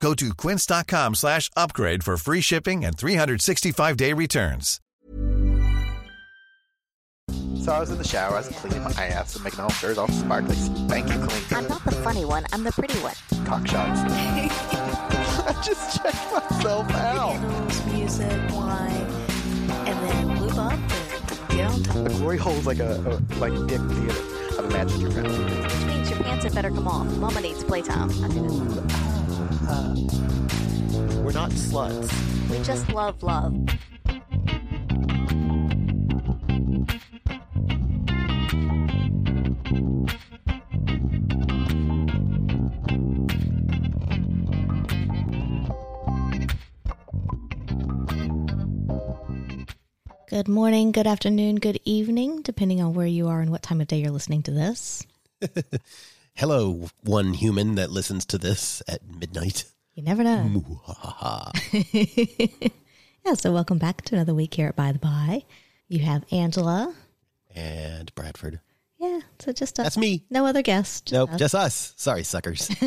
Go to quince.com slash upgrade for free shipping and 365-day returns. So I was in the shower, I was cleaning my ass and making all sure all sparkly, spanky clean. I'm not the funny one. I'm the pretty one. cock shots. I just checked myself out. Candles, music, wine, and then lube up and get on top. Glory hole's like a, a like dick theater. I've imagined your mouth. Which means your pants had better come off. Mama needs playtime. We're not sluts. We just love love. Good morning, good afternoon, good evening, depending on where you are and what time of day you're listening to this. Hello, one human that listens to this at midnight. You never know. yeah, so welcome back to another week here at By the By. You have Angela. And Bradford. Yeah, so just a, That's me. no other guest. Nope, Uh, just us. Sorry, suckers.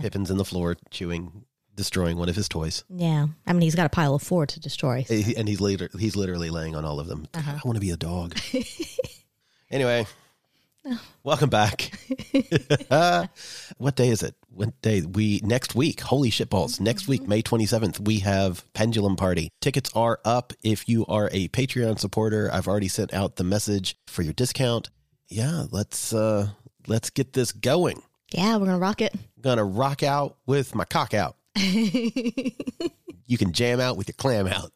Pippin's in the floor chewing, destroying one of his toys. yeah, I mean, he's got a pile of four to destroy. He- And he's later he's literally laying on all of them. Uh-huh. I want to be a dog. anyway, welcome back. what day is it? What day? We next week. Holy shit balls! Next week, May twenty seventh, we have Pendulum Party. Tickets are up. If you are a Patreon supporter, I've already sent out the message for your discount. Yeah, let's uh let's get this going. Yeah, we're going to rock it. gonna rock out with my cock out. You can jam out with your clam out.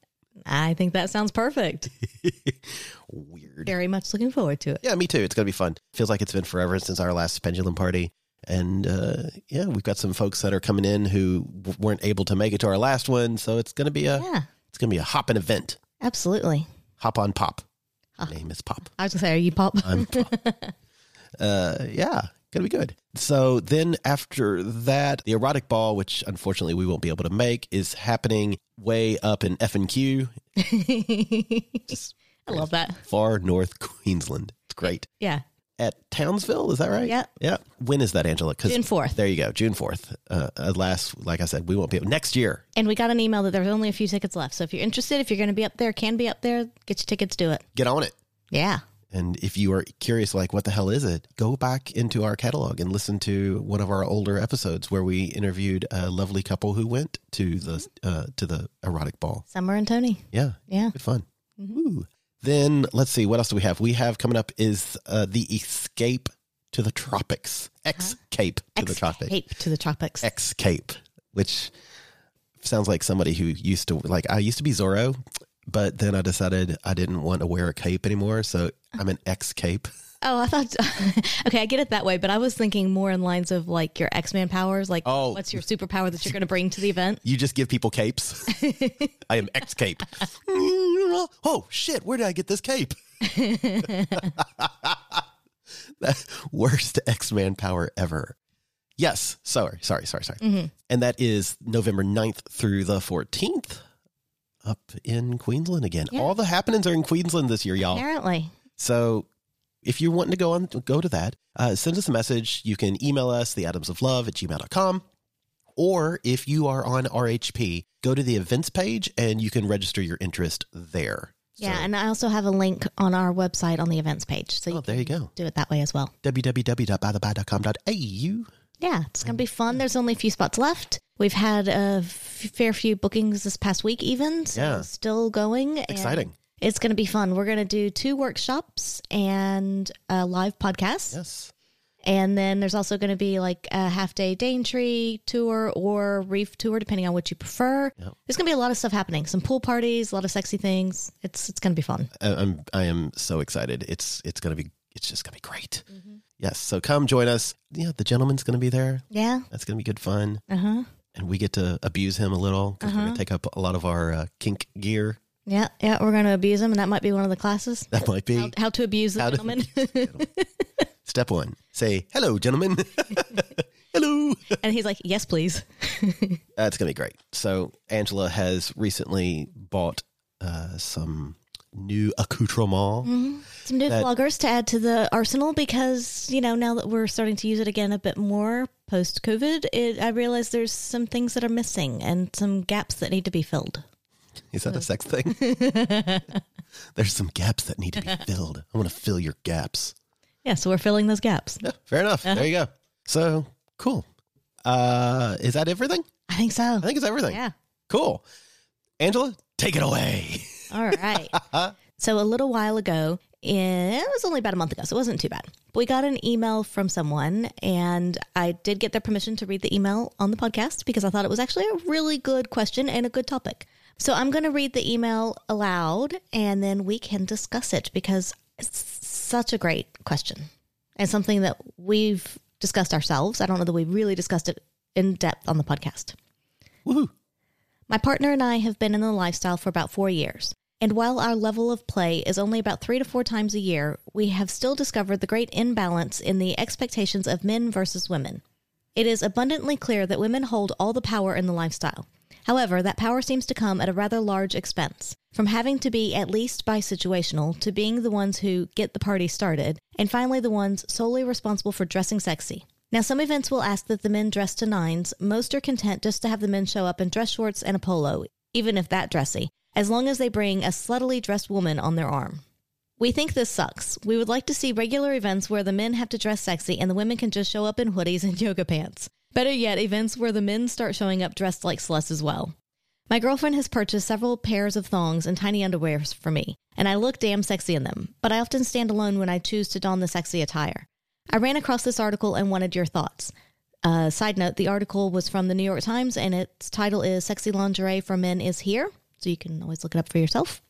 I think that sounds perfect. Weird. Very much looking forward to it. Yeah, me too. It's gonna be fun. Feels like it's been forever since our last pendulum party. And uh, yeah, we've got some folks that are coming in who w- weren't able to make it to our last one, so it's gonna be a Yeah, it's gonna be a hopping event. absolutely. Hop on pop. Name is Pop. I was going to say, are you pop? I'm Pop. uh, yeah, gonna be good. So then after that, the erotic ball, which unfortunately we won't be able to make, is happening way up in FNQ, I love that. far north Queensland. It's great. Yeah. At Townsville, is that right? Yep. Yeah. When is that, Angela? 'Cause June 4th. There you go, June fourth. Uh, uh, last, like I said, we won't be able next year. And we got an email that there's only a few tickets left. So if you're interested, if you're going to be up there, can be up there, get your tickets, do it. Get on it. Yeah. And if you are curious, like what the hell is it? Go back into our catalog and listen to one of our older episodes where we interviewed a lovely couple who went to the uh, to the erotic ball. Summer and Tony. Yeah, Yeah. good fun. Ooh. Then let's see, what else do we have? We have coming up is uh, the Escape to the Tropics, Escape to the Tropics. Escape to the tropics. Escape, which sounds like somebody who used to like I used to be Zorro, but then I decided I didn't want to wear a cape anymore, so I'm an ex cape. Oh, I thought. okay, I get it that way, but I was thinking more in lines of like your X Men powers. Like, Oh. what's your superpower that you're going to bring to the event? You just give people capes. I am X cape. oh shit, where did I get this cape? that worst X Man power ever. Yes, sorry, sorry, sorry, sorry. Mm-hmm. And that is November 9th through the 14th up in Queensland again. Yeah. All the happenings are in Queensland this year, y'all. Apparently. So if you're wanting to go on, go to that. Uh, send us a message. You can email us, theatomsoflove at gmail.com. Or if you are on RHP, go to the events page and you can register your interest there. Yeah, So- and I also have a link on our website on the events page, so oh, you there you go. do it that way as well. www.bytheby.com.au. Yeah, it's going to be fun. There's only a few spots left. We've had a fair few bookings this past week, even. So Yeah. still going. and Exciting. It's going to be fun. We're going to do two workshops and a live podcast. Yes. And then there's also going to be like a half day Daintree tour or reef tour, depending on what you prefer. Yep. There's going to be a lot of stuff happening. Some pool parties, a lot of sexy things. It's it's going to be fun. I- I'm I am so excited. It's it's gonna be it's just gonna be great. Yes. So come join us. Yeah, the gentleman's gonna be there. Yeah. That's gonna be good fun. Uh huh. And we get to abuse him a little because we're gonna take up a lot of our uh, kink gear. Yeah, yeah, we're going to abuse him, and that might be one of the classes. That might be How, how to abuse the How to gentleman. step one. Say, hello, gentlemen. hello. and he's like, yes, please. That's going to be great. So, Angela has recently bought uh, some new accoutrement. Some new That- floggers to add to the arsenal because, you know, now that we're starting to use it again a bit more post COVID, I realize there's some things that are missing and some gaps that need to be filled. Is that a sex thing? There's some gaps that need to be filled. I want to fill your gaps. Yeah, so we're filling those gaps. Yeah, fair enough. There you go. So, cool. Uh, is that everything? I think so. I think it's everything. Yeah. Cool. Angela, take it away. All right. so a little while ago, eh, it was only about a month ago, so it wasn't too bad. We got an email from someone, and I did get their permission to read the email on the podcast because I thought it was actually a really good question and a good topic. So I'm going to read the email aloud, and then we can discuss it because it's such a great question and something that we've discussed ourselves. I don't know that we really discussed it in depth on the podcast. Woohoo. My partner and I have been in the lifestyle for about four years. And while our level of play is only about three to four times a year, we have still discovered the great imbalance in the expectations of men versus women. It is abundantly clear that women hold all the power in the lifestyle. However, that power seems to come at a rather large expense. From having to be at least bi situational to being the ones who get the party started, and finally the ones solely responsible for dressing sexy. Now, some events will ask that the men dress to nines. Most are content just to have the men show up in dress shorts and a polo, even if that dressy, as long as they bring a sluttily dressed woman on their arm. We think this sucks. We would like to see regular events where the men have to dress sexy and the women can just show up in hoodies and yoga pants. Better yet, events where the men start showing up dressed like sluts as well. My girlfriend has purchased several pairs of thongs and tiny underwears for me, and I look damn sexy in them, but I often stand alone when I choose to don the sexy attire. I ran across this article and wanted your thoughts. Uh, side note, the article was from the New York Times and its title is Sexy Lingerie for Men is Here, so you can always look it up for yourself.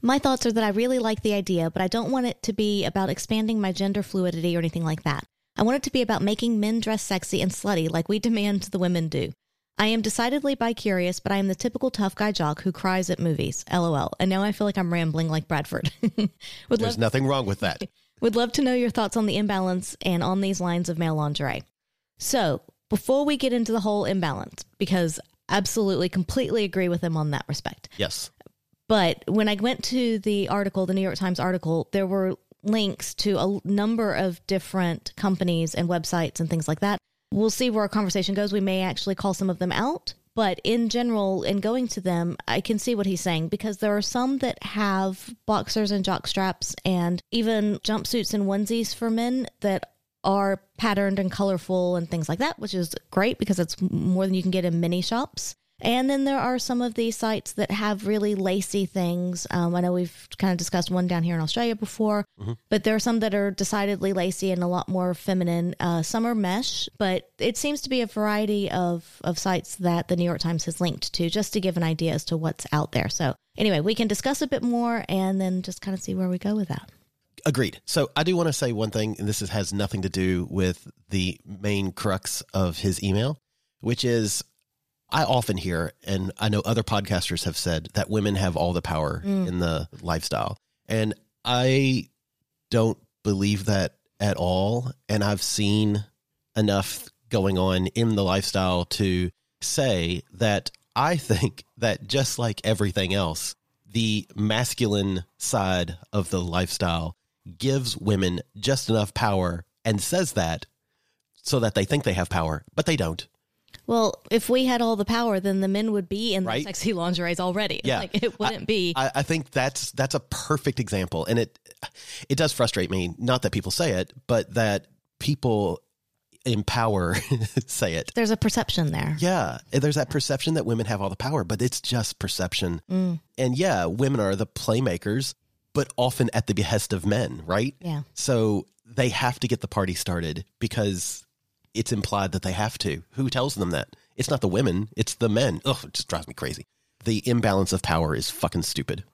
My thoughts are that I really like the idea, but I don't want it to be about expanding my gender fluidity or anything like that. I want it to be about making men dress sexy and slutty like we demand the women do. I am decidedly bi curious, but I am the typical tough guy jock who cries at movies. LOL. And now I feel like I'm rambling like Bradford. Would love There's nothing wrong with that. would love to know your thoughts on the imbalance and on these lines of male lingerie. So, before we get into the whole imbalance, because absolutely completely agree with him on that respect. Yes. But when I went to the article, the New York Times article, there were links to a number of different companies and websites and things like that. We'll see where our conversation goes. We may actually call some of them out. But in general, in going to them, I can see what he's saying because there are some that have boxers and jock straps and even jumpsuits and onesies for men that are patterned and colorful and things like that, which is great because it's more than you can get in many shops. And then there are some of these sites that have really lacy things. Um, I know we've kind of discussed one down here in Australia before, but there are some that are decidedly lacy and a lot more feminine. Uh, some are mesh, but it seems to be a variety of, of sites that the New York Times has linked to just to give an idea as to what's out there. So, anyway, we can discuss a bit more and then just kind of see where we go with that. Agreed. So I do want to say one thing, and this is, has nothing to do with the main crux of his email, which is I often hear, and I know other podcasters have said that women have all the power mm. in the lifestyle. And I don't believe that at all. And I've seen enough going on in the lifestyle to say that I think that just like everything else, the masculine side of the lifestyle gives women just enough power and says that so that they think they have power, but they don't. Well, if we had all the power, then the men would be in Right. the sexy lingeries already. Yeah. Like, it wouldn't be. I, I think that's that's a perfect example, and it it does frustrate me. Not that people say it, but that people in power say it. There's a perception there. Yeah, there's that perception that women have all the power, but it's just perception. Mm. And yeah, women are the playmakers, but often at the behest of men, right? Yeah. So they have to get the party started because it's implied that they have to. Who tells them that? It's not the women, it's the men. Ugh, it just drives me crazy. The imbalance of power is fucking stupid.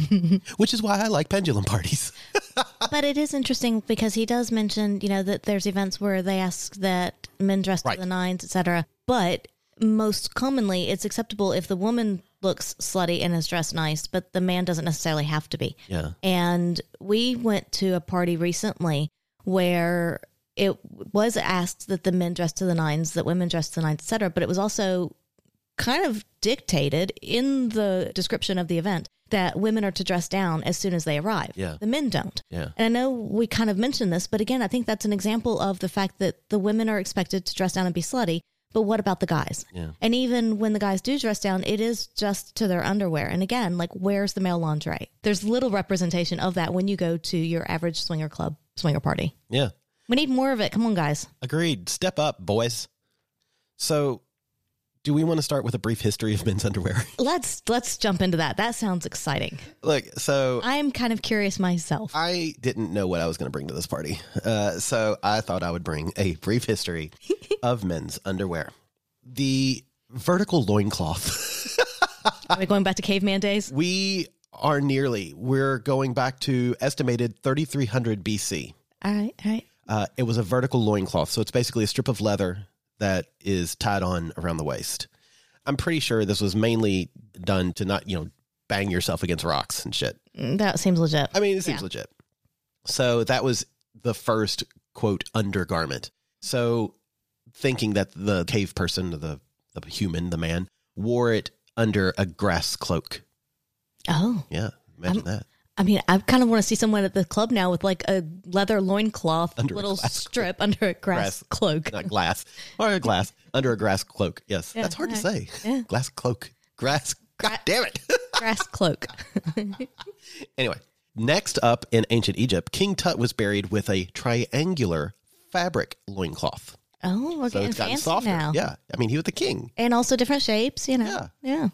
Which is why I like pendulum parties. But it is interesting because he does mention, you know, that there's events where they ask that men dress Right. to the nines, etc. But most commonly, it's acceptable if the woman looks slutty and is dressed nice, but the man doesn't necessarily have to be. Yeah. And we went to a party recently where it was asked that the men dress to the nines, that women dress to the nines, etc. But it was also kind of dictated in the description of the event that women are to dress down as soon as they arrive. Yeah. The men don't. Yeah. And I know we kind of mentioned this, but again, I think that's an example of the fact that the women are expected to dress down and be slutty. But what about the guys? Yeah. And even when the guys do dress down, it is just to their underwear. And again, like, where's the male lingerie? There's little representation of that when you go to your average swinger club swinger party. Yeah. We need more of it. Come on, guys. Agreed. Step up, boys. So, do we want to start with a brief history of men's underwear? Let's let's jump into that. That sounds exciting. Look, so I'm kind of curious myself. I didn't know what I was going to bring to this party. Uh, so I thought I would bring a brief history of men's underwear. The vertical loincloth. Are we going back to caveman days? we are nearly, we're going back to estimated 3300 BC. All right, all right. Uh, it was a vertical loincloth. So it's basically a strip of leather that is tied on around the waist. I'm pretty sure this was mainly done to not, you know, bang yourself against rocks and shit. Mm, That seems legit. I mean, it seems Yeah. legit. So that was the first quote undergarment. So thinking that the cave person, the the human, the man, wore it under a grass cloak. Oh, Yeah, imagine that. I mean, I kind of want to see someone at the club now with like a leather loincloth, Under little strip under a grass, Grass. cloak. Not glass or a glass under a grass cloak. Yes, Yeah, that's hard to say. Yeah. Glass cloak, grass. God damn it. grass cloak. anyway, next up in ancient Egypt, King Tut was buried with a triangular fabric loincloth. Oh, we're So getting it's gotten fancy softer. now. Yeah, I mean, he was the king. And also different shapes, you know. Yeah. Yeah.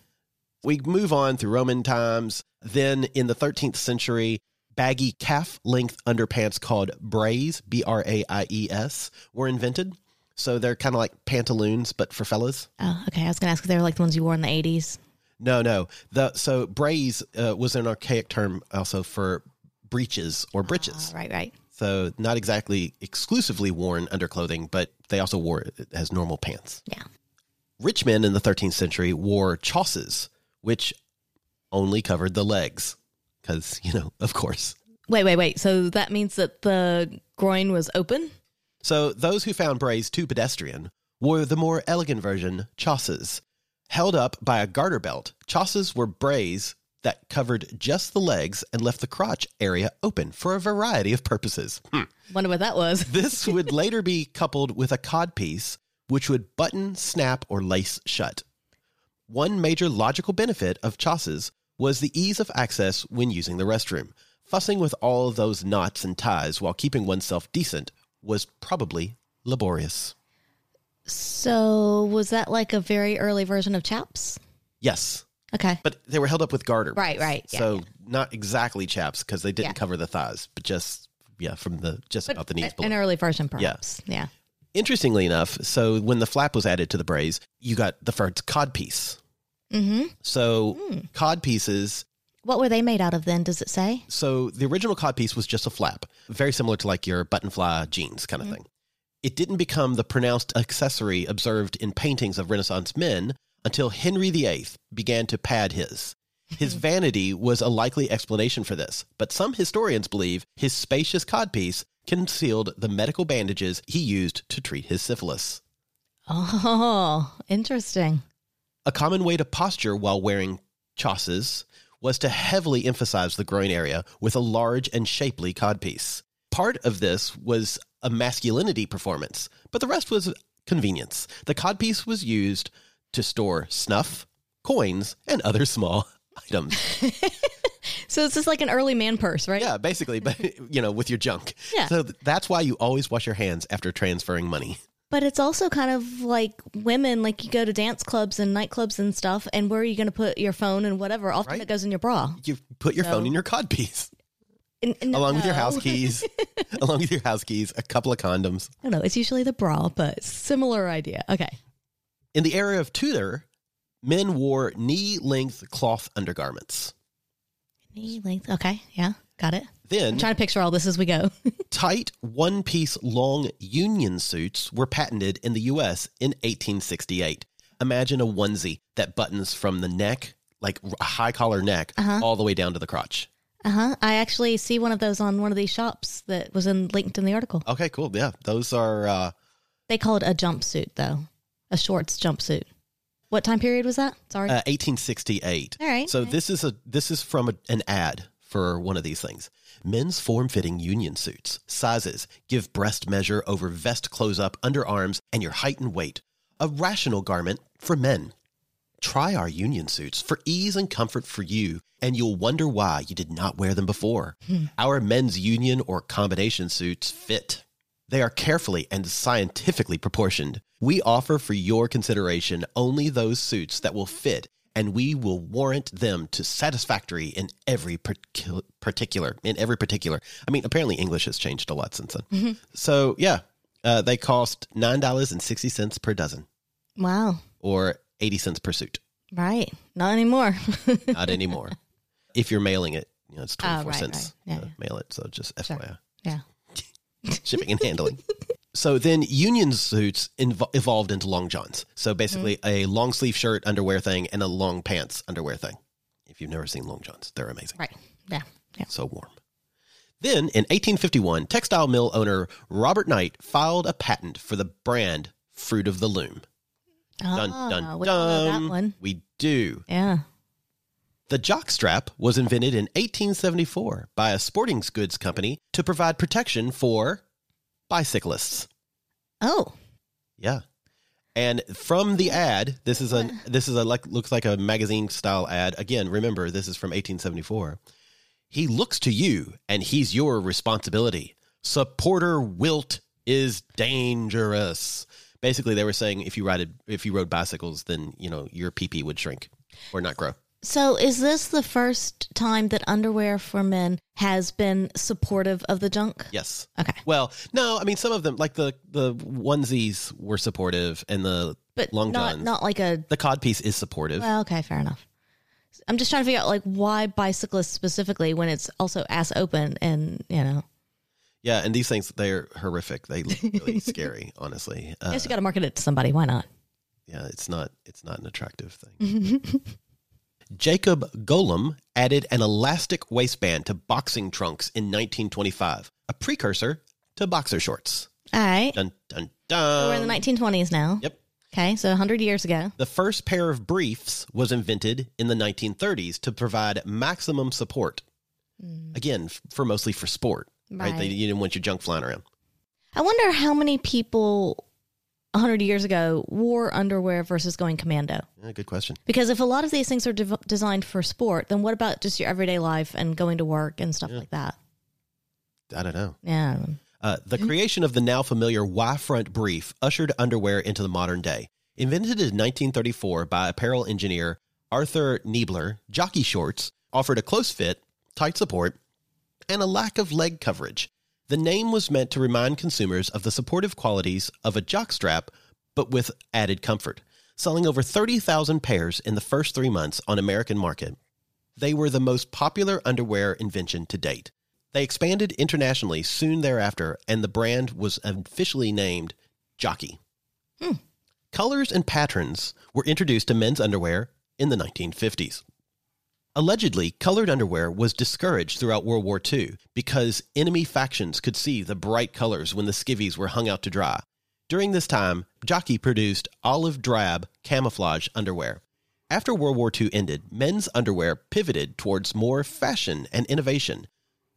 We move on through Roman times. Then in the 13th century, baggy calf length underpants called braies, B R A I E S, were invented. So they're kind of like pantaloons, but for fellas. Oh, okay. I was going to ask if they were like the ones you wore in the 80s. No, no. The so braies uh, was an archaic term also for breeches or breeches. Oh, right, right. So not exactly exclusively worn underclothing, but they also wore it as normal pants. Yeah. Rich men in the 13th century wore chausses, which only covered the legs. Because, you know, of course. Wait, wait, wait. So that means that the groin was open? So those who found braies too pedestrian wore the more elegant version, chausses. Held up by a garter belt, chausses were braies that covered just the legs and left the crotch area open for a variety of purposes. Hmm. Wonder what that was. This would later be coupled with a codpiece, which would button, snap, or lace shut. One major logical benefit of chausses was the ease of access when using the restroom. Fussing with all those knots and ties while keeping oneself decent was probably laborious. So was that like a very early version of chaps? Yes, Okay. but they were held up with garter. Right, right, yeah, so yeah. not exactly chaps because they didn't Yeah. cover the thighs, but just yeah, from the just about the knees A- below. An early version, perhaps. Yeah. Interestingly enough, so when the flap was added to the braies, you got the first cod piece. Mm-hmm. So Hmm. cod pieces. What were they made out of then? Does it say? So the original cod piece was just a flap, very similar to like your button fly jeans kind of thing. It didn't become the pronounced accessory observed in paintings of Renaissance men until Henry VIII began to pad his. His vanity was a likely explanation for this, but some historians believe his spacious codpiece concealed the medical bandages he used to treat his syphilis. Oh, interesting. A common way to posture while wearing chausses was to heavily emphasize the groin area with a large and shapely codpiece. Part of this was a masculinity performance, but the rest was convenience. The codpiece was used to store snuff, coins, and other small items. So it's just like an early man purse, right? Yeah, basically, but you know, with your junk. Yeah. So th- that's why you always wash your hands after transferring money. But it's also kind of like women, like you go to dance clubs and nightclubs and stuff, and where are you going to put your phone and whatever? Often Right. it goes in your bra. You put your So- phone in your codpiece N- n- along with your house keys, along with your house keys, a couple of condoms. I don't know. It's usually the bra, but similar idea. Okay. In the era of Tudor, men wore knee length cloth undergarments. Knee length. Okay. Yeah. Got it. Then, I'm trying to picture all this as we go. tight one piece long union suits were patented in the US in 1868. Imagine a onesie that buttons from the neck, like a high collar neck Uh-huh. all the way down to the crotch. Uh huh. I actually see one of those on one of these shops that was in linked in the article. Okay, cool. Yeah, those are uh, They call it a jumpsuit, though, a shorts jumpsuit. What time period was that? Sorry. uh, 1868. All right, So okay. this is a this is from a, an ad for one of these things. Men's form-fitting union suits. Sizes give breast measure over vest close up underarms and your height and weight. A rational garment for men. Try our union suits for ease and comfort for you, and you'll wonder why you did not wear them before. Our men's union or combination suits fit. They are carefully and scientifically proportioned. We offer for your consideration only those suits that will fit, and we will warrant them to satisfactory in every partic- particular. In every particular. I mean, apparently English has changed a lot since then. So, yeah, uh, they cost $9.60 per dozen wow. or 80 cents per suit. Right. Not anymore. Not anymore. if you're mailing it, you know, it's 24 Oh, right, cents right. Yeah, to mail it. So just Sure. FYI. yeah. shipping and handling. so then union suits inv- evolved into long johns. So basically Mm-hmm. a long sleeve shirt underwear thing and a long pants underwear thing. If you've never seen long johns, they're amazing. Right. Yeah. Yeah. So warm. Then in 1851, textile mill owner Robert Knight filed a patent for the brand Fruit of the Loom. Dun Ah, dun we dun. that one. We do. Yeah. The jockstrap was invented in 1874 by a sporting goods company to provide protection for bicyclists. Oh. Yeah. And from the ad, this is a this is a like looks like a magazine style ad. Again, remember this is from 1874. He looks to you and he's your responsibility. Supporter wilt is dangerous. Basically, they were saying if you ride if you rode bicycles, then you know your PP would shrink or not grow. So is this the first time that underwear for men has been supportive of the junk? Yes. Okay. Well, no, I mean some of them, like the the onesies, were supportive, and the But long not johns. not like a the cod piece is supportive. well, okay, fair enough. I'm just trying to figure out like why bicyclists specifically when it's also ass open and you know. yeah, and these things they're horrific. They look really scary, honestly. I Uh, guess you got to market it to somebody. Why not? yeah, it's not it's not an attractive thing. Jacob Golomb added an elastic waistband to boxing trunks in 1925, a precursor to boxer shorts. All right. Dun dun dun. we're in the 1920s now. Yep. Okay, so 100 years ago. The first pair of briefs was invented in the 1930s to provide maximum support. Hmm. Again, f- for mostly for sport, right? They, Right. you didn't want your junk flying around. I wonder how many people 100 years ago wore underwear versus going commando. Yeah, good question. Because if a lot of these things are dev- designed for sport, then what about just your everyday life and going to work and stuff like that? I don't know. Yeah. Uh, the creation of the now familiar Y front brief ushered underwear into the modern day. Invented in 1934 by apparel engineer Arthur Kneibler, jockey shorts offered a close fit, tight support, and a lack of leg coverage. The name was meant to remind consumers of the supportive qualities of a jockstrap, but with added comfort. Selling over 30,000 pairs in the first three months on American market, they were the most popular underwear invention to date. They expanded internationally soon thereafter, and the brand was officially named Jockey. Hmm. Colors and patterns were introduced to men's underwear in the 1950s. Allegedly, colored underwear was discouraged throughout World War II because enemy factions could see the bright colors when the skivvies were hung out to dry. During this time, Jockey produced olive drab camouflage underwear. After World War II ended, men's underwear pivoted towards more fashion and innovation.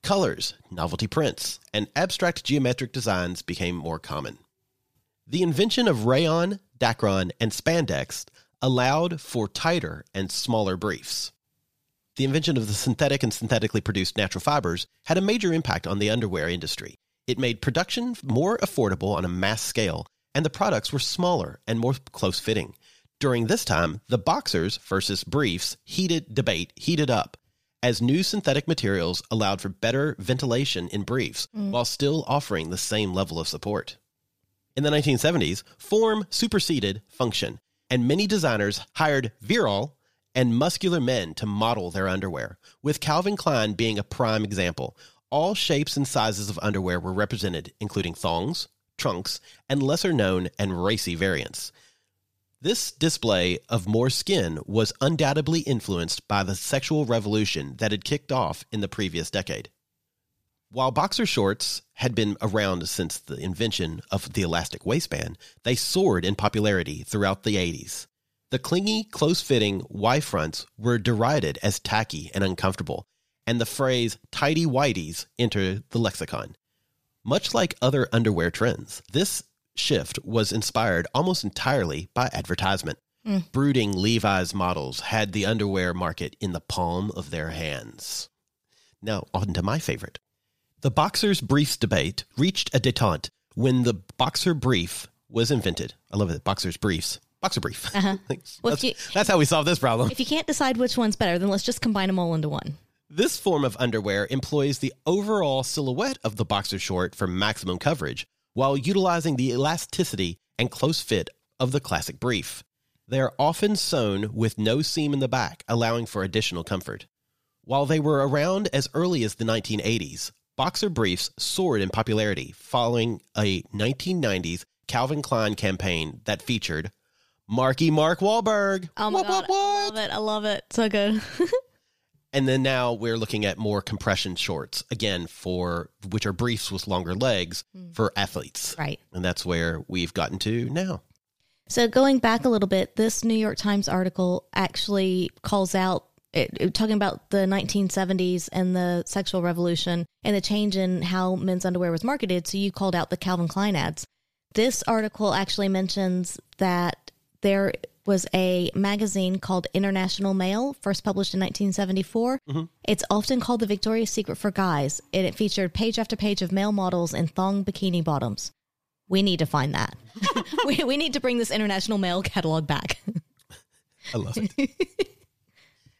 Colors, novelty prints, and abstract geometric designs became more common. The invention of rayon, dacron, and spandex allowed for tighter and smaller briefs. The invention of the synthetic and synthetically produced natural fibers had a major impact on the underwear industry. It made production more affordable on a mass scale, and the products were smaller and more close fitting. During this time, the boxers versus briefs heated debate heated up as new synthetic materials allowed for better ventilation in briefs mm. while still offering the same level of support. In the 1970s, form superseded function, and many designers hired virile and muscular men to model their underwear, with Calvin Klein being a prime example. All shapes and sizes of underwear were represented, including thongs, trunks, and lesser known and racy variants. This display of more skin was undoubtedly influenced by the sexual revolution that had kicked off in the previous decade. While boxer shorts had been around since the invention of the elastic waistband, they soared in popularity throughout the 80s. The clingy, close fitting Y fronts were derided as tacky and uncomfortable, and the phrase tidy whities entered the lexicon. Much like other underwear trends, this shift was inspired almost entirely by advertisement. Mm. Brooding Levi's models had the underwear market in the palm of their hands. Now, on to my favorite. The boxer's briefs debate reached a detente when the boxer brief was invented. I love it. Boxer's briefs. Boxer brief. Uh-huh. Well, that's, you- that's how we solve this problem. If you can't decide which one's better, then let's just combine them all into one. This form of underwear employs the overall silhouette of the boxer short for maximum coverage while utilizing the elasticity and close fit of the classic brief. They are often sewn with no seam in the back, allowing for additional comfort. While they were around as early as the 1980s, boxer briefs soared in popularity following a 1990s Calvin Klein campaign that featured Marky Mark Wahlberg. Oh my What, god, what, I love it! I love it. So good. And then now we're looking at more compression shorts again for which are briefs with longer legs hmm. for athletes. right. And that's where we've gotten to now. So going back a little bit, this New York Times article actually calls out it, it- talking about the 1970s and the sexual revolution and the change in how men's underwear was marketed. So you called out the Calvin Klein ads. This article actually mentions that there was a magazine called International Male, first published in 1974. It's often called the Victoria's Secret for guys, and it featured page after page of male models in thong bikini bottoms. We need to find that. we, we need to bring this International Male catalog back. I love it.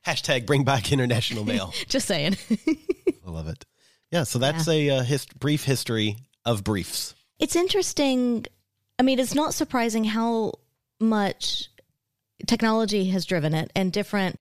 Hashtag bring back international male. Just saying. I love it. Yeah, so that's a uh, his- brief history of briefs. it's interesting. I mean, it's not surprising how much technology has driven it and different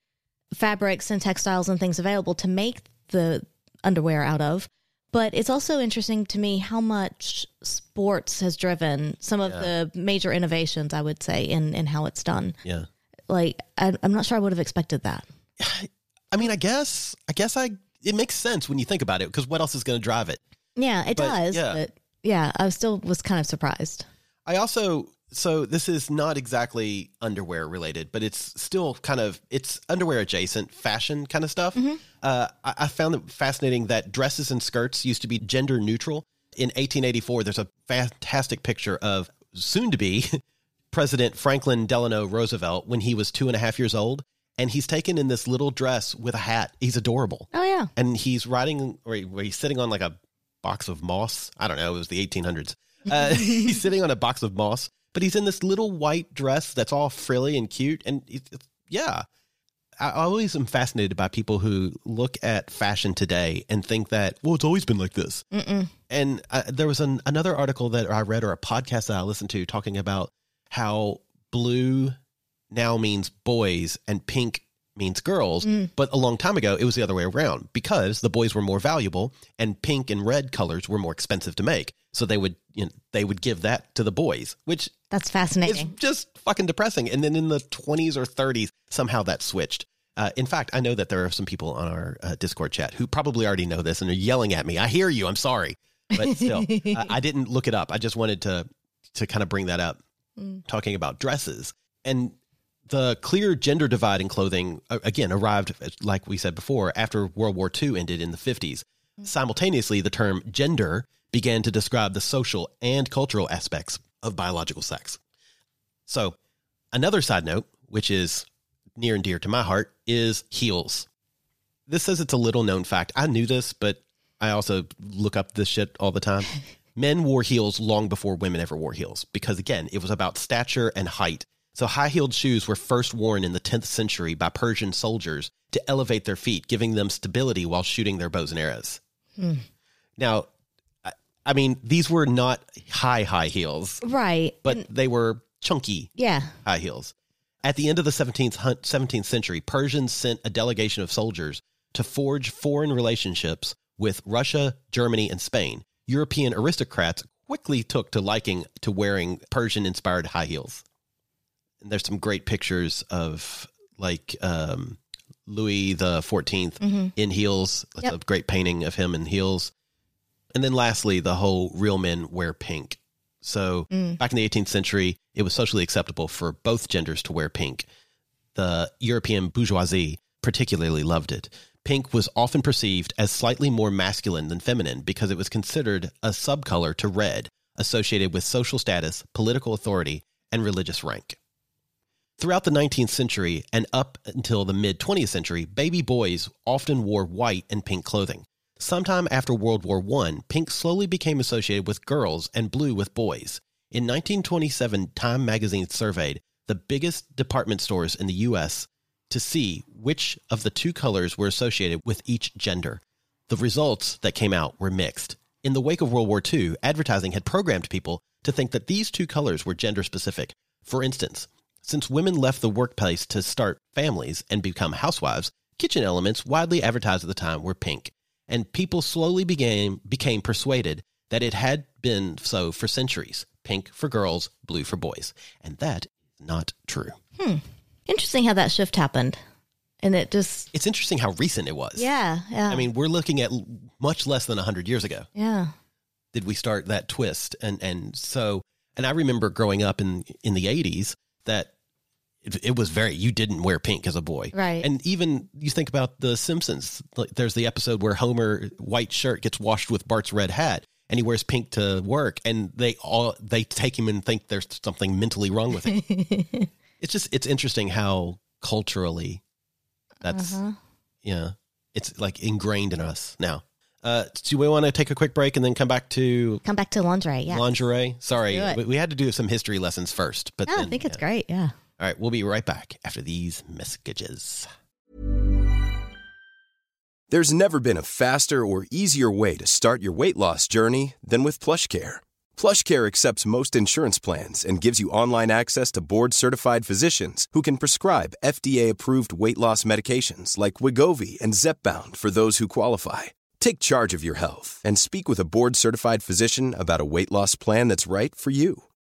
fabrics and textiles and things available to make the underwear out of. But it's also interesting to me how much sports has driven some of the major innovations, I would say, in, in how it's done. Yeah. Like, I, I'm not sure I would have expected that. I mean, I guess, I guess I, it makes sense when you think about it because what else is going to drive it? Yeah, it But, does. yeah. But yeah, I still was kind of surprised. I also so this is not exactly underwear related, but it's still kind of it's underwear adjacent fashion kind of stuff. Uh, I, I found it fascinating that dresses and skirts used to be gender neutral. In 1884, there's a fantastic picture of soon to be President Franklin Delano Roosevelt when he was two and a half years old, and he's taken in this little dress with a hat. He's adorable Oh, yeah. and he's riding or he- where he's sitting on like a box of moss. I don't know. It was the 1800s. Uh, he's sitting on a box of moss, but he's in this little white dress that's all frilly and cute. And it's, it's- yeah, I always am fascinated by people who look at fashion today and think that well, it's always been like this. And uh, there was an, another article that I read or a podcast that I listened to talking about how blue now means boys and pink means girls. But a long time ago, it was the other way around because the boys were more valuable and pink and red colors were more expensive to make. So they would, you know, they would give that to the boys, which That's fascinating. It's just fucking depressing. And then in the 20s or 30s, somehow that switched. Uh, in fact, I know that there are some people on our uh, Discord chat who probably already know this and are yelling at me. I hear you. I'm sorry, but still, I, I didn't look it up. I just wanted to to kind of bring that up, talking about dresses and the clear gender divide in clothing. uh, Again, arrived like we said before after World War II ended in the 50s. Simultaneously, the term gender began to describe the social and cultural aspects of biological sex. So, another side note, which is near and dear to my heart, is heels. This says it's a little known fact. I knew this, but I also look up this shit all the time. Men wore heels long before women ever wore heels because, again, it was about stature and height. So, high heeled shoes were first worn in the 10th century by Persian soldiers to elevate their feet, giving them stability while shooting their bows and arrows. Hmm. Now, I, I mean, these were not high, high heels, right. but they were chunky Yeah. high heels. At the end of the 17th, 17th century, Persians sent a delegation of soldiers to forge foreign relationships with Russia, Germany, and Spain. European aristocrats quickly took to liking to wearing Persian inspired high heels. And there's some great pictures of like um, Louis the 14th in heels. That's Yep. a great painting of him in heels. And then lastly, the whole real men wear pink. So back in the 18th century, it was socially acceptable for both genders to wear pink. The European bourgeoisie particularly loved it. Pink was often perceived as slightly more masculine than feminine because it was considered a subcolor to red, associated with social status, political authority, and religious rank. Throughout the 19th century and up until the mid 20th century, baby boys often wore white and pink clothing. Sometime after World War I, pink slowly became associated with girls and blue with boys. In 1927, Time magazine surveyed the biggest department stores in the U.S. to see which of the two colors were associated with each gender. The results that came out were mixed. In the wake of World War II, advertising had programmed people to think that these two colors were gender specific. For instance, since women left the workplace to start families and become housewives, kitchen elements widely advertised at the time were pink, and people slowly began, became persuaded that it had been so for centuries pink for girls, blue for boys. And that is not true. Hmm. Interesting how that shift happened. And it just, It's interesting how recent it was. yeah, yeah. I mean, we're looking at much less than 100 years ago. yeah. did we start that twist and and so and i remember growing up in in the 80s that it, it was very you didn't wear pink as a boy Right. and even you think about the simpsons like there's the episode where homer white shirt gets washed with bart's red hat and he wears pink to work and they all they take him and think there's something mentally wrong with him it's just it's interesting how culturally that's Uh-huh. yeah it's like ingrained in us now uh do we want to take a quick break and then come back to Come back to lingerie. Yeah. lingerie. Sorry, we, we had to do some history lessons first. But No, I then, think it's yeah. great. Yeah. All right, we'll be right back after these messages. There's never been a faster or easier way to start your weight loss journey than with PlushCare. PlushCare accepts most insurance plans and gives you online access to board-certified physicians who can prescribe FDA-approved weight loss medications like Wegovy and Zepbound for those who qualify. Take charge of your health and speak with a board-certified physician about a weight loss plan that's right for you.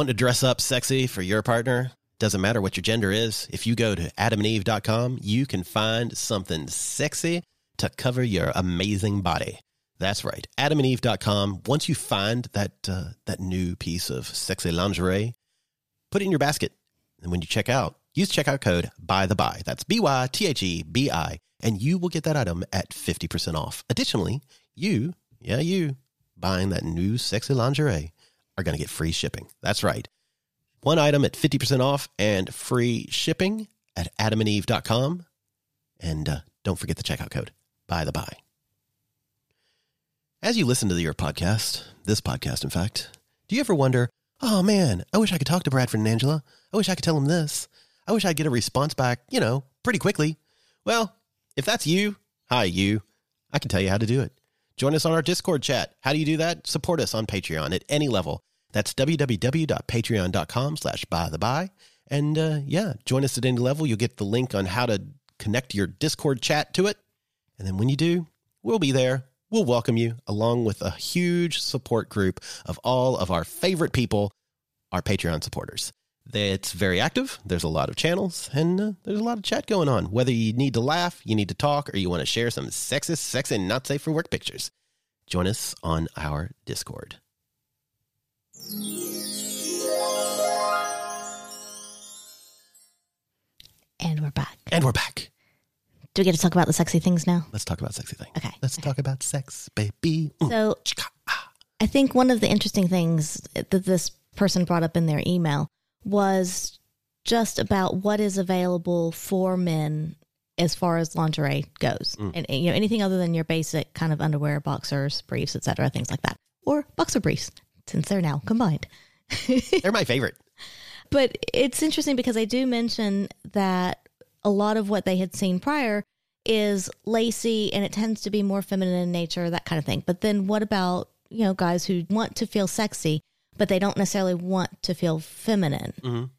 Want to dress up sexy for your partner? Doesn't matter what your gender is. If you go to adamandeve.com, you can find something sexy to cover your amazing body. That's right. Adamandeve.com. Once you find that uh, that new piece of sexy lingerie, put it in your basket. And when you check out, use checkout code by the by. That's B Y T H E B I, and you will get that item at 50% off. Additionally, you, yeah, you, buying that new sexy lingerie are going to get free shipping. That's right. One item at 50% off and free shipping at adamandeve.com. And uh, don't forget the checkout code, by the by. As you listen to your podcast, this podcast, in fact, do you ever wonder, oh man, I wish I could talk to Bradford and Angela. I wish I could tell them this. I wish I'd get a response back, you know, pretty quickly. Well, if that's you, hi, you, I can tell you how to do it. Join us on our Discord chat. How do you do that? Support us on Patreon at any level. That's www.patreon.com slash by the by. And uh, yeah, join us at any level. You'll get the link on how to connect your Discord chat to it. And then when you do, we'll be there. We'll welcome you along with a huge support group of all of our favorite people, our Patreon supporters. It's very active. There's a lot of channels and uh, there's a lot of chat going on. Whether you need to laugh, you need to talk, or you want to share some sexist, sex, and not safe for work pictures, join us on our Discord. And we're back. And we're back. Do we get to talk about the sexy things now? Let's talk about sexy things. Okay. Let's talk about sex, baby. Mm. So. I think one of the interesting things that this person brought up in their email was just about what is available for men as far as lingerie goes, Mm. and and, you know anything other than your basic kind of underwear, boxers, briefs, etc., things like that, or boxer briefs, since they're now combined. They're my favorite. But it's interesting because I do mention that a lot of what they had seen prior is lacy and it tends to be more feminine in nature, that kind of thing. But then what about, you know, guys who want to feel sexy, but they don't necessarily want to feel feminine,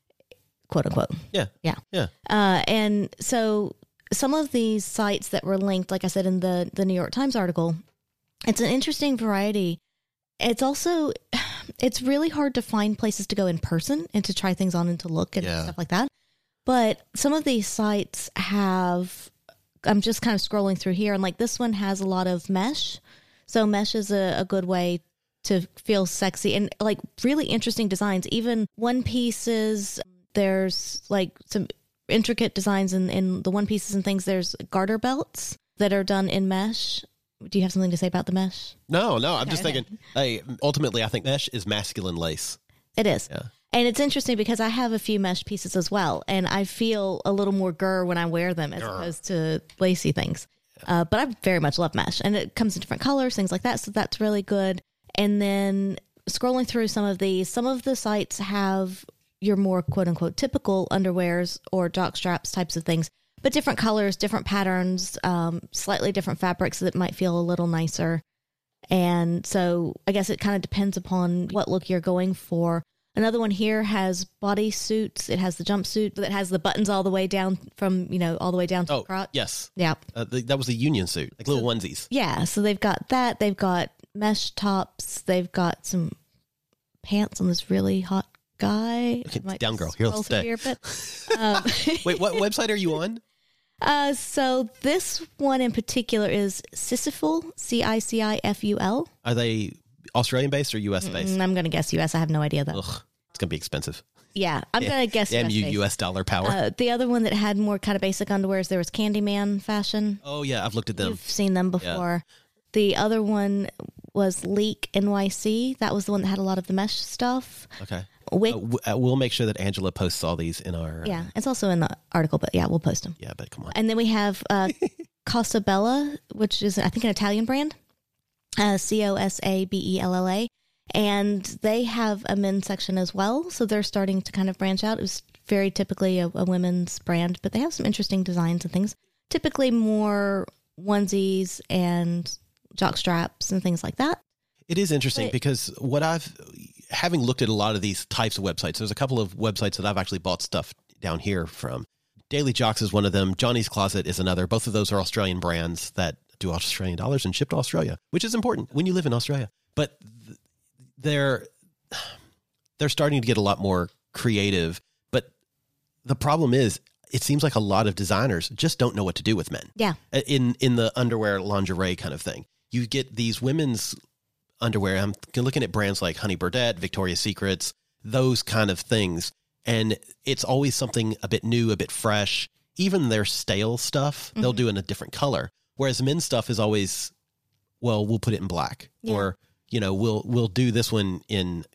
quote unquote. Yeah. Yeah. Yeah. Uh, and so some of these sites that were linked, like I said in the, the New York Times article, it's an interesting variety. It's also, it's really hard to find places to go in person and to try things on and to look and Yeah. stuff like that. But some of these sites have, I'm just kind of scrolling through here, and like this one has a lot of mesh. So mesh is a, a good way to feel sexy and like really interesting designs. Even one pieces, there's like some intricate designs in, in the one pieces and things. There's garter belts that are done in mesh. Do you have something to say about the mesh? No, no. I'm just Okay. thinking. Hey, ultimately, I think mesh is masculine lace. It is. Yeah. And it's interesting because I have a few mesh pieces as well, and I feel a little more gur when I wear them as opposed to lacy things. Uh, but I very much love mesh, and it comes in different colors, things like that. So that's really good. And then scrolling through some of these, some of the sites have your more quote unquote typical underwears or jock straps types of things, but different colors, different patterns, um, slightly different fabrics that might feel a little nicer. And so I guess it kind of depends upon what look you're going for. Another one here has body suits. It has the jumpsuit that has the buttons all the way down from, you know, all the way down to Oh, the crotch. yes. Yeah. Uh, the, that was a union suit, like little onesies. Yeah. So they've got that. They've got mesh tops. They've got some pants on this really hot guy. Okay, down, girl. Here, stay. here a bit. Um, Wait, what website are you on? Uh, so this one in particular is Ciciful, C I C I F U L. Are they Australian based or US based? Mm, I'm going to guess US. I have no idea though. Ugh, it's gonna be expensive. Yeah, I'm going to guess Damn US. dollar power. Uh, the other one that had more kind of basic underwears, there was Candyman fashion. oh yeah, I've looked at them. You've seen them before. The other one was Leak NYC. That was the one that had a lot of the mesh stuff. Okay. Uh, uh, we'll make sure that Angela posts all these in our. uh, yeah, it's also in the article, but yeah, we'll post them. yeah, but come on. And then we have uh, Cosabella, which is I think an Italian brand, uh, C O S A B E L L A, and they have a men's section as well. So they're starting to kind of branch out. It was very typically a, a women's brand, but they have some interesting designs and things. Typically more onesies and jock straps and things like that. It is interesting But- because what I've, having looked at a lot of these types of websites, there's a couple of websites that I've actually bought stuff down here from. Daily Jocks is one of them. Johnny's Closet is another. Both of those are Australian brands that do Australian dollars and ship to Australia, which is important when you live in Australia. But th- they're they're starting to get a lot more creative. But the problem is, it seems like a lot of designers just don't know what to do with men Yeah. In in the underwear lingerie kind of thing. You get these women's underwear. I'm looking at brands like Honey Birdette, Victoria's Secrets, those kind of things, and it's always something a bit new, a bit fresh. Even their stale stuff, they'll mm-hmm. do in a different color. Whereas men's stuff is always, well, we'll put it in black, Yeah. or you know, we'll we'll do this one in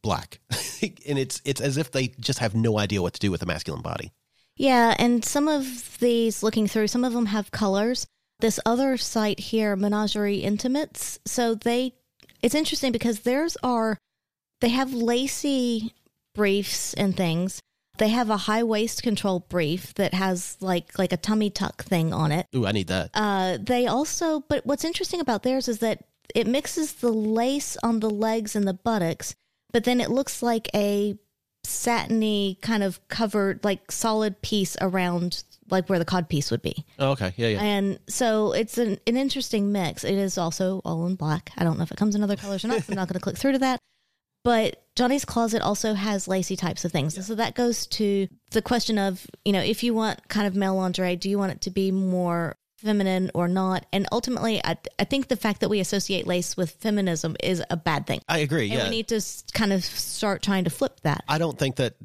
black, and it's it's as if they just have no idea what to do with a masculine body. Yeah, and some of these looking through, some of them have colors. This other site here, Menagerie Intimates, so they it's interesting because theirs are they have lacy briefs and things. They have a high waist control brief that has like like a tummy tuck thing on it. Ooh, I need that. Uh, they also, but what's interesting about theirs is that it mixes the lace on the legs and the buttocks, but then it looks like a satiny kind of covered, like solid piece around like where the cod piece would be. Oh, okay, yeah, yeah. And so it's an, an interesting mix. It is also all in black. I don't know if it comes in other colors or not. so I'm not going to click through to that. But Johnny's Closet also has lacy types of things. And so that goes to the question of, you know, if you want kind of male lingerie, do you want it to be more feminine or not? And ultimately, I, I think the fact that we associate lace with feminism is a bad thing. I agree. And yeah, we need to kind of start trying to flip that. I don't think that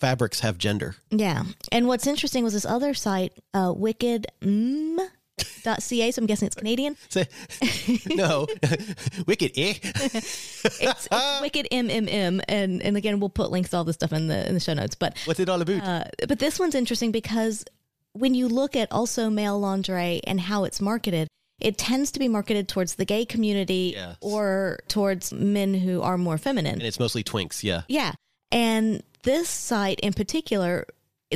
fabrics have gender. Yeah. And what's interesting was this other site, uh, wickedm.com. .ca, so I'm guessing it's Canadian. Say, no, wicked. Eh? It's, it's Wicked MMM, and and again, we'll put links to all this stuff in the in the show notes. But What's it all about? uh, but this one's interesting because when you look at also male lingerie and how it's marketed, it tends to be marketed towards the gay community Yes. or towards men who are more feminine. and it's mostly twinks. Yeah. Yeah. And this site in particular,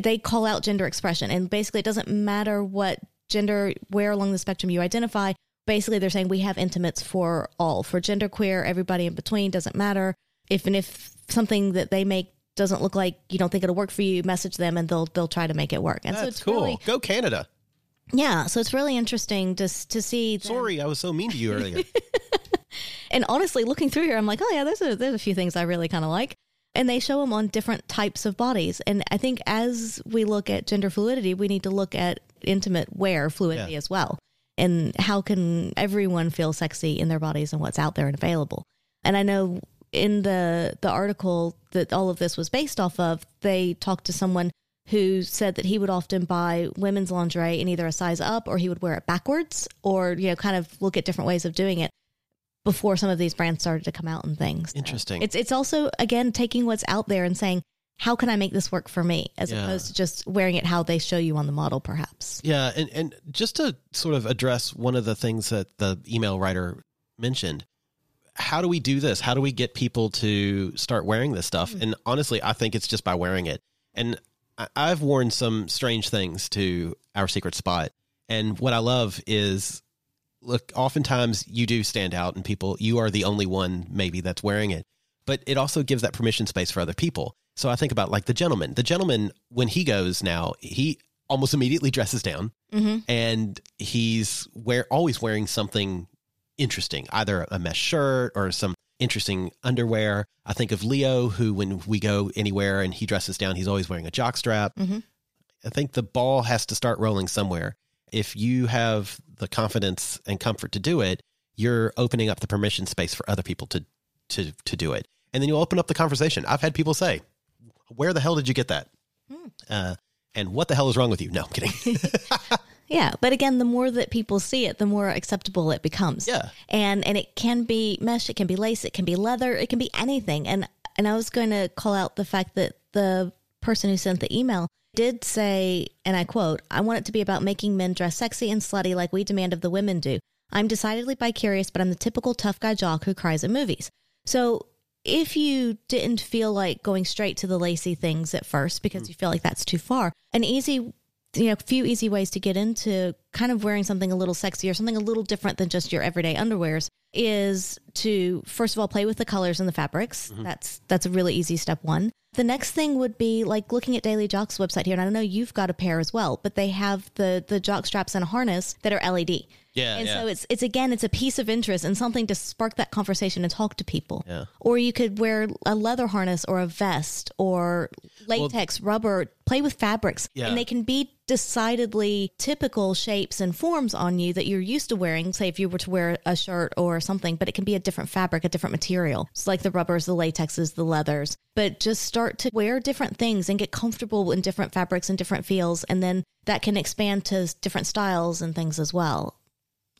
they call out gender expression. And basically, it doesn't matter what gender, where along the spectrum you identify. Basically, they're saying we have intimates for all, for gender queer, everybody in between, doesn't matter. If and if something that they make doesn't look like you don't think it'll work for you, message them and they'll they'll try to make it work. And so That's it's cool. really Go Canada. yeah, so it's really interesting to s- to see. them- Sorry, I was so mean to you earlier. And honestly, looking through here, I'm like, oh yeah, there's a there's a few things I really kind of like. And they show them on different types of bodies. And I think as we look at gender fluidity, we need to look at intimate wear fluidity Yeah. as well. And how can everyone feel sexy in their bodies and what's out there and available? And I know in the the article that all of this was based off of, they talked to someone who said that he would often buy women's lingerie in either a size up or he would wear it backwards or you know kind of look at different ways of doing it before some of these brands started to come out and things. So Interesting. It's it's also again taking what's out there and saying how can I make this work for me as Yeah. opposed to just wearing it how they show you on the model perhaps. Yeah, and and just to sort of address one of the things that the email writer mentioned, how do we do this? How do we get people to start wearing this stuff? Mm-hmm. And honestly, I think it's just by wearing it. And I've worn some strange things to our secret spot, and what I love is, look, oftentimes you do stand out, and people, you are the only one maybe that's wearing it, but it also gives that permission space for other people. So I think about like the gentleman. The gentleman, when he goes now, he almost immediately dresses down Mm-hmm. and he's wear always wearing something interesting, either a mesh shirt or some interesting underwear. I think of Leo, who when we go anywhere and he dresses down, he's always wearing a jock strap. Mhm. I think the ball has to start rolling somewhere. If you have the confidence and comfort to do it, you're opening up the permission space for other people to to to do it, and then you open up the conversation. I've had people say, "Where the hell did you get that?" Uh, and what the hell is wrong with you? No, I'm kidding. Yeah, but again, the more that people see it, the more acceptable it becomes. Yeah. and and it can be mesh, it can be lace, it can be leather, it can be anything. And and I was going to call out the fact that the person who sent the email did say, and I quote, "I want it to be about making men dress sexy and slutty like we demand of the women do. I'm decidedly bi-curious, but I'm the typical tough guy jock who cries at movies." So. If you didn't feel like going straight to the lacy things at first because mm-hmm. you feel like that's too far, an easy you know, a few easy ways to get into kind of wearing something a little sexy or something a little different than just your everyday underwears is to first of all play with the colors and the fabrics. Mm-hmm. That's that's a really easy step one. The next thing would be like looking at Daily Jock's website here, and I don't know you've got a pair as well, but they have the the jock straps and a harness that are LED. Yeah, and yeah. so it's it's again it's a piece of interest and something to spark that conversation and talk to people. Yeah. Or you could wear a leather harness or a vest or latex, rubber, play with fabrics. Yeah. And they can be decidedly typical shapes and forms on you that you're used to wearing, say if you were to wear a shirt or something, but it can be a different fabric, a different material. It's like the rubbers, the latexes, the leathers. But just start to wear different things and get comfortable in different fabrics and different feels. And then that can expand to different styles and things as well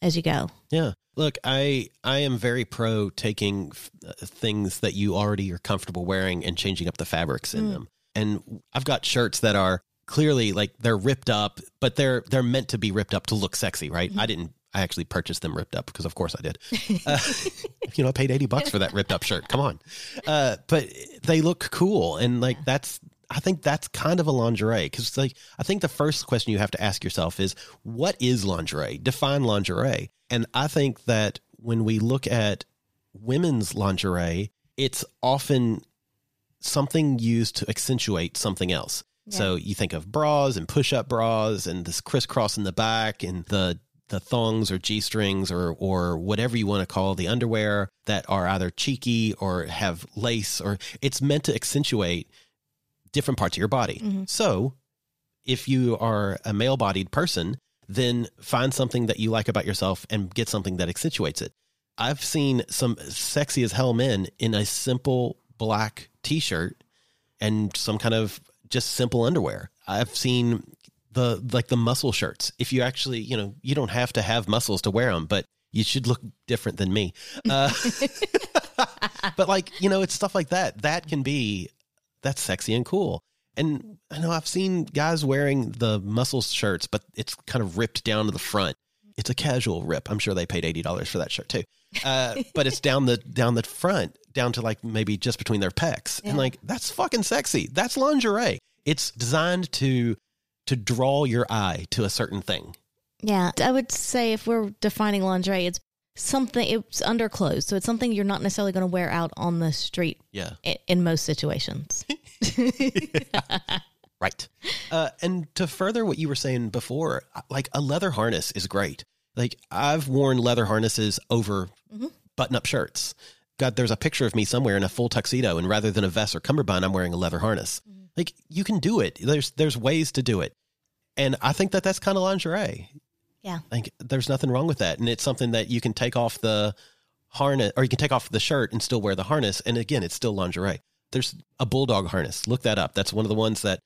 as you go. Yeah. Look, I I am very pro taking f- uh, things that you already are comfortable wearing and changing up the fabrics in them. And I've got shirts that are clearly like they're ripped up, but they're they're meant to be ripped up to look sexy, right? I didn't I actually purchased them ripped up because of course I did. Uh, you know, I paid 80 bucks for that ripped up shirt. Come on. Uh, but they look cool and like that's I think that's kind of a lingerie because like I think the first question you have to ask yourself is what is lingerie? Define lingerie. And I think that when we look at women's lingerie, it's often something used to accentuate something else. So you think of bras and push-up bras and this crisscross in the back and the the thongs or G strings or or whatever you want to call the underwear that are either cheeky or have lace or it's meant to accentuate different parts of your body. Mm-hmm. So if you are a male bodied person, then find something that you like about yourself and get something that accentuates it. I've seen some sexy as hell men in a simple black t shirt and some kind of just simple underwear. I've seen the like the muscle shirts. If you actually, you know, you don't have to have muscles to wear them, but you should look different than me. Uh, but like, you know, it's stuff like that. That can be that's sexy and cool. And I know I've seen guys wearing the muscle shirts, but it's kind of ripped down to the front. It's a casual rip. I'm sure they paid eighty dollars for that shirt too. Uh, but it's down the down the front, down to like maybe just between their pecs, and like that's fucking sexy. That's lingerie. It's designed to to draw your eye to a certain thing. Yeah, I would say if we're defining lingerie, it's something it's underclothes, so it's something you're not necessarily going to wear out on the street. Yeah. i- in most situations. Right. Uh, and to further what you were saying before, like a leather harness is great. Like I've worn leather harnesses over button up shirts. God, there's a picture of me somewhere in a full tuxedo, and rather than a vest or cummerbund, I'm wearing a leather harness. Like you can do it. There's there's ways to do it, and I think that that's kind of lingerie. Yeah. Like there's nothing wrong with that, and it's something that you can take off the harness, or you can take off the shirt and still wear the harness, and again, it's still lingerie. There's a bulldog harness. Look that up. That's one of the ones that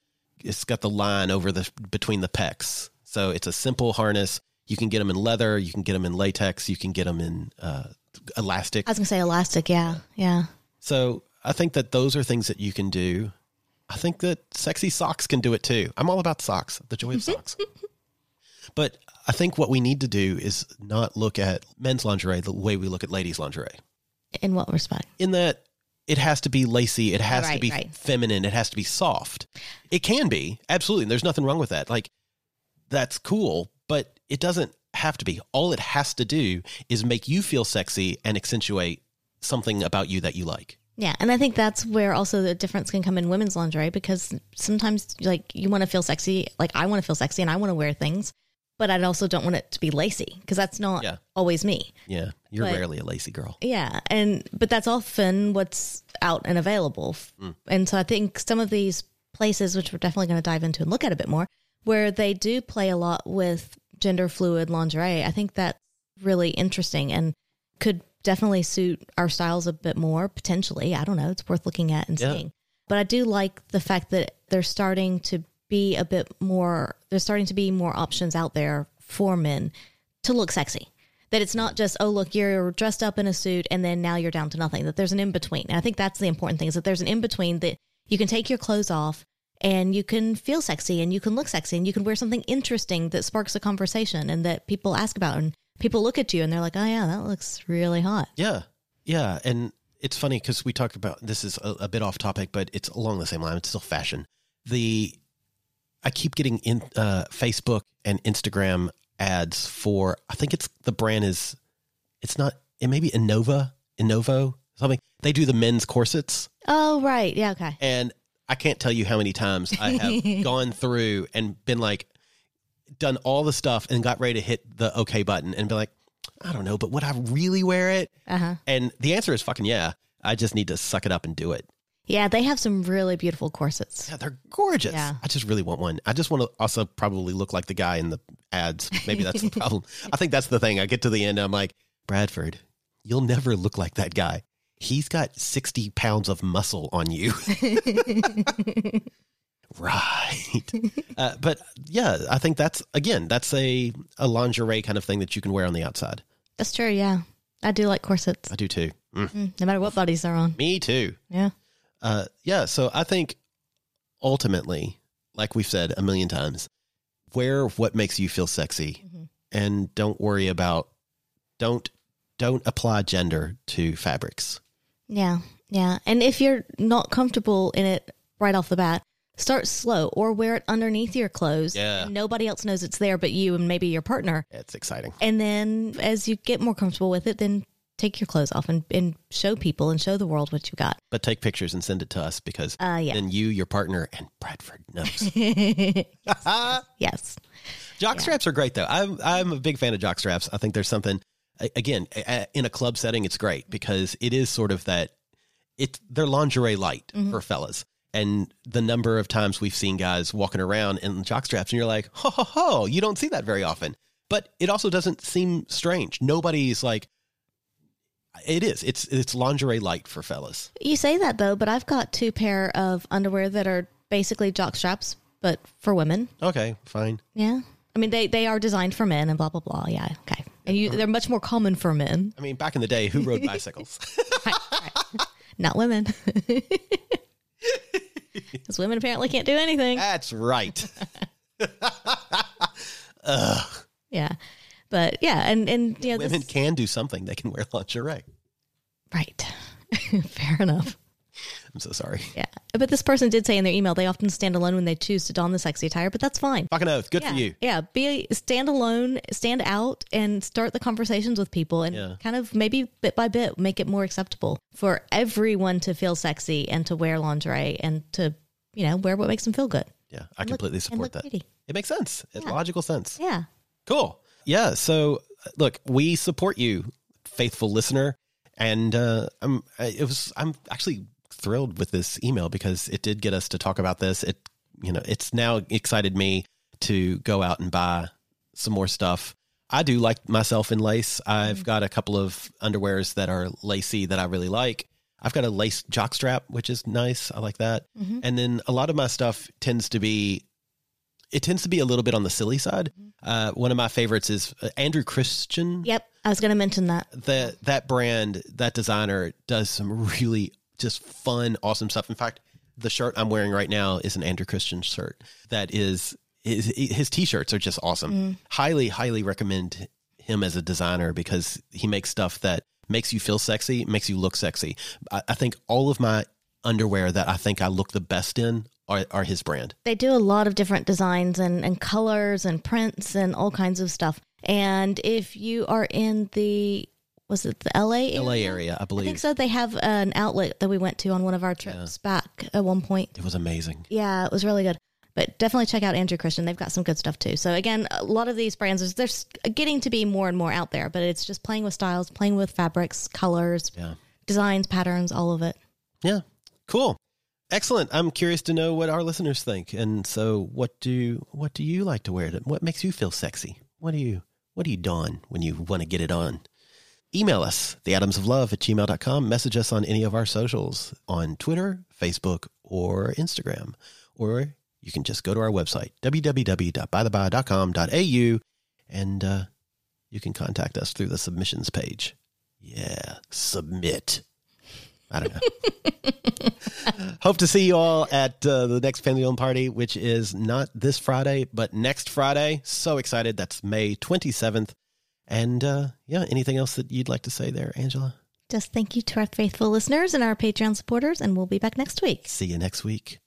it's got the line over the between the pecs. So it's a simple harness. You can get them in leather. You can get them in latex. You can get them in uh, elastic. I was to say elastic. Yeah. Yeah. So I think that those are things that you can do. I think that sexy socks can do it too. I'm all about socks, the joy of socks. but I think what we need to do is not look at men's lingerie the way we look at ladies' lingerie. In what respect? In that it has to be lacy, it has to be right. feminine, it has to be soft. It can be, absolutely. and There's nothing wrong with that. Like that's cool, but it doesn't have to be. All it has to do is make you feel sexy and accentuate something about you that you like. Yeah, and I think that's where also the difference can come in women's lingerie because sometimes like you want to feel sexy, like I want to feel sexy and I want to wear things, but I also don't want it to be lacy because that's not Yeah. always me. Yeah, you're But- rarely a lacy girl. Yeah, and but that's often what's out and available. Mm. And so I think some of these places, which we're definitely going to dive into and look at a bit more, where they do play a lot with gender fluid lingerie, I think that's really interesting and could definitely suit our styles a bit more potentially. I don't know. It's worth looking at and Yeah. seeing. But I do like the fact that they're starting to be a bit more, there's starting to be more options out there for men to look sexy. That it's not just, oh, look, you're dressed up in a suit and then now you're down to nothing. That there's an in between. And I think that's the important thing is that there's an in between that you can take your clothes off and you can feel sexy and you can look sexy and you can wear something interesting that sparks a conversation and that people ask about and people look at you and they're like, oh, yeah, that looks really hot. Yeah, yeah, and it's funny because we talked about this is a, a bit off topic, but it's along the same line. It's still fashion. The I keep getting in uh, Facebook and Instagram ads for. I think it's the brand is. It's not. It may be Innova, Innovo, something. They do the men's corsets, Oh, right. Yeah. Okay. and I can't tell you how many times I have gone through and been like, done all the stuff and got ready to hit the OK button and be like, I don't know, but would I really wear it? Uh huh. And the answer is fucking yeah. I just need to suck it up and do it. Yeah. They have some really beautiful corsets. Yeah, they're gorgeous. Yeah. I just really want one. I just want to also probably look like the guy in the ads. Maybe that's the problem. I think that's the thing. I get to the end, I'm like, Bradford, you'll never look like that guy. He's got 60 pounds of muscle on you. right. Uh, but yeah, I think that's, again, that's a, a lingerie kind of thing that you can wear on the outside. That's true. Yeah. I do like corsets, I do too. Mm. Mm, no matter what bodies they're on. Me too. Yeah. Uh, yeah, so I think ultimately, like we've said a million times, wear what makes you feel sexy, and don't worry about don't don't apply gender to fabrics. Yeah. Yeah. And if you're not comfortable in it right off the bat, start slow or wear it underneath your clothes. Yeah. nobody else knows it's there but you and maybe your partner. It's exciting. And then as you get more comfortable with it, then take your clothes off and, and show people and show the world what you got. But take pictures and send it to us because Uh, yeah. then you, your partner, and Bradford knows. Yes. Jock straps are great though. I'm I'm a big fan of jock straps. I think there's something again in a club setting. It's great because it is sort of that. It they're lingerie light mm-hmm. for fellas, and the number of times we've seen guys walking around in jock straps, and you're like, ho ho ho, you don't see that very often. But it also doesn't seem strange. Nobody's like. It is. It's it's lingerie light for fellas. You say that though, but I've got two pair of underwear that are basically jock straps, but for women. Okay, fine. Yeah. I mean, they, they are designed for men and blah, blah, blah. Yeah. Okay. And you, they're much more common for men, I mean, back in the day, who rode bicycles? not women. Because women apparently can't do anything. That's right. Yeah. But yeah. And, and you know, Women this, can do something. They can wear lingerie. right. Fair enough. I'm so sorry. Yeah. But this person did say in their email they often stand alone when they choose to don the sexy attire, but that's fine. Fucking oath. Good yeah. for you. Yeah. Be stand alone, stand out and start the conversations with people and Yeah. kind of maybe bit by bit make it more acceptable for everyone to feel sexy and to wear lingerie and to, you know, wear what makes them feel good. Yeah, I And completely and support that. pretty. It makes sense. It Yeah. logical sense. Yeah. Cool. Yeah. So, uh, look, we support you, faithful listener, and uh, I'm. It was. I'm actually thrilled with this email because it did get us to talk about this. It, you know, it's now excited me to go out and buy some more stuff. I do like myself in lace. I've got a couple of underwears that are lacy that I really like. I've got a lace jockstrap, which is nice. I like that. And then a lot of my stuff tends to be it tends to be a little bit on the silly side. Uh, one of my favorites is uh, Andrew Christian. Yep. I was going to mention that. That that brand, that designer does some really just fun, awesome stuff. In fact, the shirt I'm wearing right now is an Andrew Christian shirt. That is his, his t-shirts are just awesome. Mm. Highly, highly recommend him as a designer because he makes stuff that makes you feel sexy, makes you look sexy. I, I think all of my underwear that I think I look the best in are, are his brand. They do a lot of different designs and, and colors and prints and all kinds of stuff. And if you are in the, was it the LA area? LA area, I believe. I think so. They have an outlet that we went to on one of our trips back at one point. It was amazing. Yeah, it was really good. But definitely check out Andrew Christian. They've got some good stuff too. So again, a lot of these brands is they're getting to be more and more out there, but it's just playing with styles, playing with fabrics, colors, Yeah. designs, patterns, all of it. Yeah. Cool. Excellent. I'm curious to know what our listeners think. And so what do what do you like to wear? What makes you feel sexy? What do you what do you don when you want to get it on? Email us, theatomsoflove at gmail.com. Message us on any of our socials on Twitter, Facebook, or Instagram. Or you can just go to our website, www.bytheby.com.au, and uh, you can contact us through the submissions page. Yeah, submit. I don't know. Hope to see you all at uh, the next Family Owned Party, which is not this Friday, but next Friday. So excited. That's May 27th. And uh, yeah, anything else that you'd like to say there, Angela? Just thank you to our faithful listeners and our Patreon supporters, and we'll be back next week. See you next week.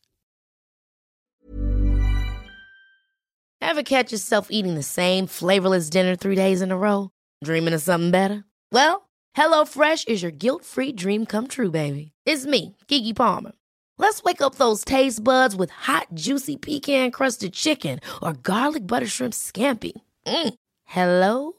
Ever catch yourself eating the same flavorless dinner three days in a row? Dreaming of something better? Well, HelloFresh is your guilt free dream come true, baby. It's me, Keke Palmer. Let's wake up those taste buds with hot, juicy pecan crusted chicken or garlic butter shrimp scampi. Mm. Hello